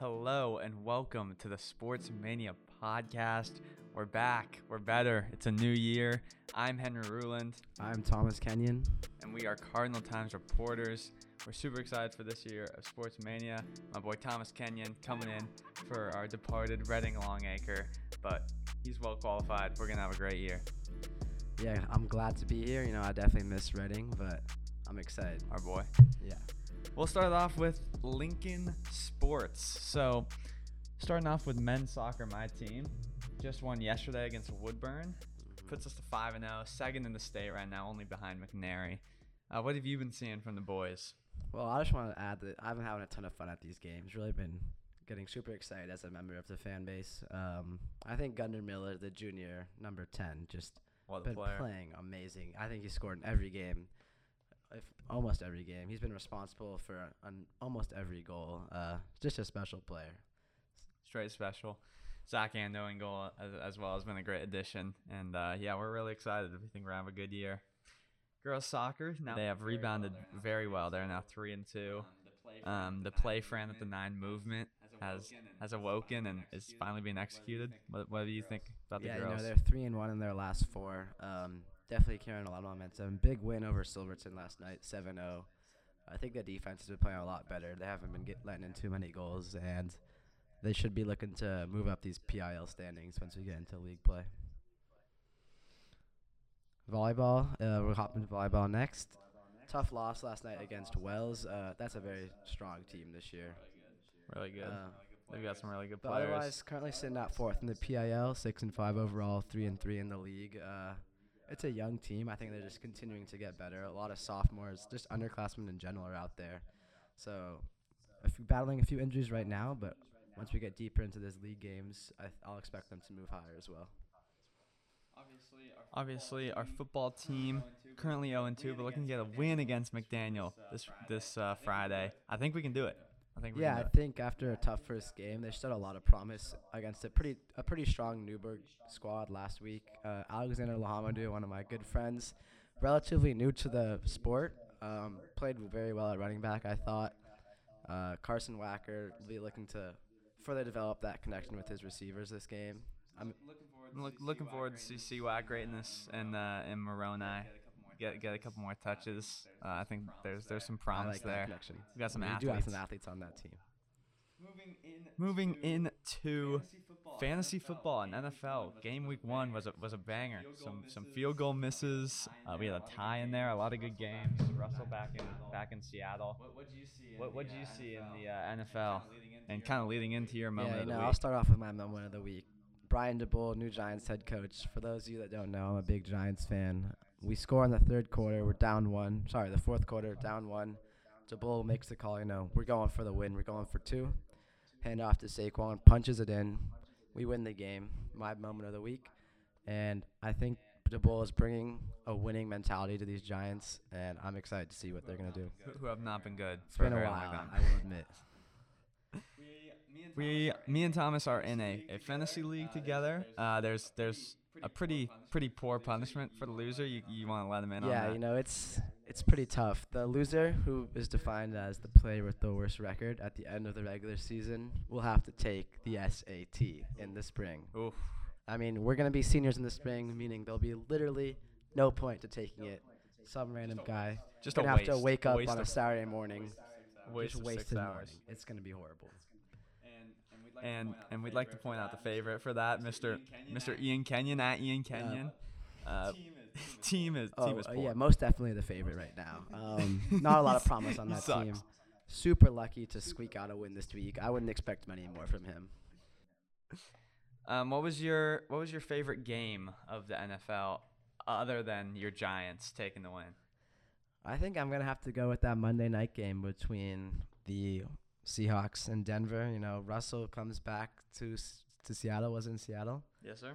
Hello and welcome to the Sports Mania podcast. We're back. We're better. It's a new year. I'm Henry Ruland, I'm Thomas Kenyon. and we are Cardinal Times reporters. We're super excited for this year of Sports Mania. My boy Thomas Kenyon coming in for our departed Reading Longacre, but he's well qualified. We're gonna have a great year. Yeah, I'm glad to be here. You know, I definitely miss Reading, but I'm excited. Our boy. Yeah. We'll start off with Lincoln Sports. So, starting off with men's soccer, my team just won yesterday against Woodburn. Puts us to 5 and 0, second in the state right now, only behind McNary. Uh, what have you been seeing from the boys? Well, I just want to add that I've been having a ton of fun at these games. Really been getting super excited as a member of the fan base. Um, I think Gunnar Miller, the junior number 10, just been player. playing amazing. I think he scored in every game, if almost every game. He's been responsible for an, almost every goal. Uh, just a special player. Straight special. Zach Ando in goal as, as well has been a great addition. And uh, yeah, we're really excited. We think we're going to have a good year. Girls soccer, now they have rebounded very well. They're now 3 and 2. Um, the play Fran at the nine movement has has awoken and is finally being executed. What, what do you think about yeah, the you know girls? they're three and one in their last four. Um, definitely carrying a lot of momentum. Big win over Silverton last night, 7-0. I think the defense has been playing a lot better. They haven't been get, letting in too many goals, and they should be looking to move up these PIL standings once we get into league play. Volleyball, uh, we're hopping to volleyball next. Tough loss last night against Wells. Uh, that's a very strong team this year. really good. Uh, They've got some really good players. otherwise, currently sitting at fourth in the PIL, six and five overall, three and three in the league. Uh, it's a young team. I think they're just continuing to get better. A lot of sophomores, just underclassmen in general, are out there. So, few, battling a few injuries right now, but once we get deeper into this league games, I, I'll expect them to move higher as well. Obviously, our football team currently 0 2, but looking to get a win against McDaniel this this uh, Friday. I think we can do it. I think Yeah, I think after a tough first game, they showed a lot of promise against a pretty a pretty strong Newberg squad last week. Uh, Alexander Lahamadou, one of my good friends, relatively new to the sport, um, played very well at running back. I thought uh, Carson Wacker will be looking to further develop that connection with his receivers this game. I'm I'm look, looking forward to see CWAC greatness and uh, and Moroni get get a couple more touches. Uh, I think there's there's some promise like there. connection. We got some we do have athletes. some athletes on that team. Moving in into fantasy football and NFL, game week one was a was a banger. Some some field goal misses. Uh, we had a tie in there. A lot of good games. Russell back in back in Seattle. What did you see? What what did you see in the uh, NFL? And kind of leading into your moment Yeah, of you the know, I'll start off with my moment of the week. Brian Daboll, new Giants head coach. For those of you that don't know, I'm a big Giants fan. We score in the third quarter. We're down one. Sorry, the fourth quarter, down one. Daboll makes the call. You know, we're going for the win. We're going for two. Hand off to Saquon, punches it in. We win the game. My moment of the week. And I think Daboll is bringing a winning mentality to these Giants, and I'm excited to see what they're going to do. who- who have not been good It's for been a a while, long time. I will admit. We, me and Thomas are in a, a fantasy league together. Uh, there's there's a pretty pretty poor punishment for the loser. You you want to let him in on Yeah, that? you know, it's it's pretty tough. The loser, who is defined as the player with the worst record at the end of the regular season, will have to take the SAT in the spring. Oof. I mean, we're gonna be seniors in the spring, meaning there'll be literally no point to taking it. Some random guy Just gonna waste. have to wake up waste on a Saturday morning, waste just of waste six hours. morning. It's gonna be horrible. And and we'd like to point out the favorite for that, Mr. Mr. Ian Kenyon at Ian Kenyon. Uh, team is Oh, team is uh, poor. yeah, most definitely the favorite right now. Um, not a lot of promise on that team. Super lucky to squeak out a win this week. I wouldn't expect many more from him. Um, what was your what was your favorite game of the NFL other than your Giants taking the win? I think I'm gonna have to go with that Monday night game between the Seahawks and Denver. You know, Russell comes back to to Seattle. Was in Seattle. Yes, sir.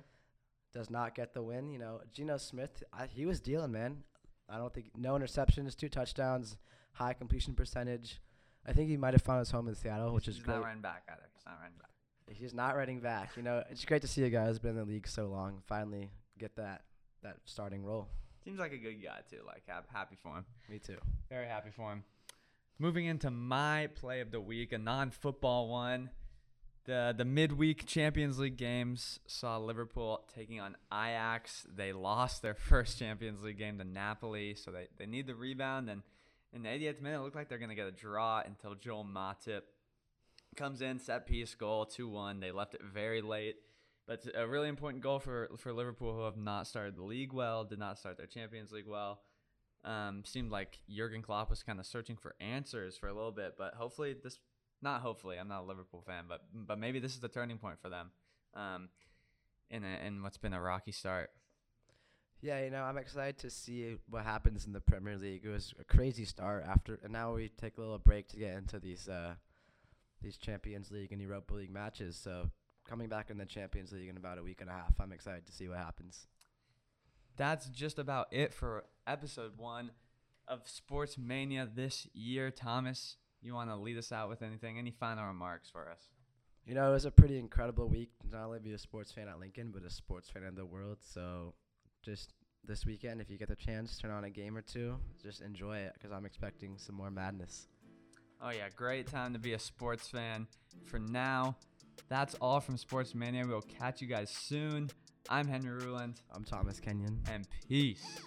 Does not get the win. You know, Geno Smith. I, he was dealing, man. I don't think no interceptions, two touchdowns, high completion percentage. I think he might have found his home in Seattle, which is He's great. not running back either. He's not running back. He's not running back. You know, it's great to see a guy who's been in the league so long finally get that that starting role. Seems like a good guy too. Like happy for him. Me too. Very happy for him. Moving into my play of the week, a non-football one. The the midweek Champions League games saw Liverpool taking on Ajax. They lost their first Champions League game to Napoli, so they, they need the rebound. And in the 88th minute, it looked like they're going to get a draw until Joel Matip comes in, set piece goal, 2 1. They left it very late. But a really important goal for, for Liverpool, who have not started the league well, did not start their Champions League well. Um, seemed like Jurgen Klopp was kind of searching for answers for a little bit, but hopefully this not hopefully, I'm not a Liverpool fan, but but maybe this is the turning point for them, um, in a, in what's been a rocky start. Yeah, you know, I'm excited to see what happens in the Premier League. It was a crazy start after, and now we take a little break to get into these uh, these Champions League and Europa League matches. So coming back in the Champions League in about a week and a half, I'm excited to see what happens. That's just about it for episode one of Sports Mania this year, Thomas you want to lead us out with anything? Any final remarks for us? You know, it was a pretty incredible week. Not only be a sports fan at Lincoln, but a sports fan in the world. So, just this weekend, if you get the chance, turn on a game or two. Just enjoy it because I'm expecting some more madness. Oh yeah, great time to be a sports fan. For now, that's all from Sports Mania. We'll catch you guys soon. I'm Henry Ruland. I'm Thomas Kenyon. And peace.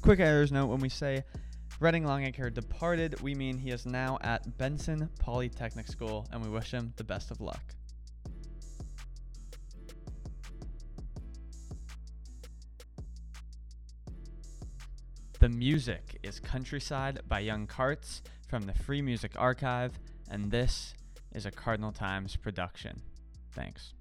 Quick errors note when we say Reading Longacre departed, we mean he is now at Benson Polytechnic School, and we wish him the best of luck. The music is Countryside by Young Carts from the Free Music Archive, and this is a Cardinal Times production. Thanks.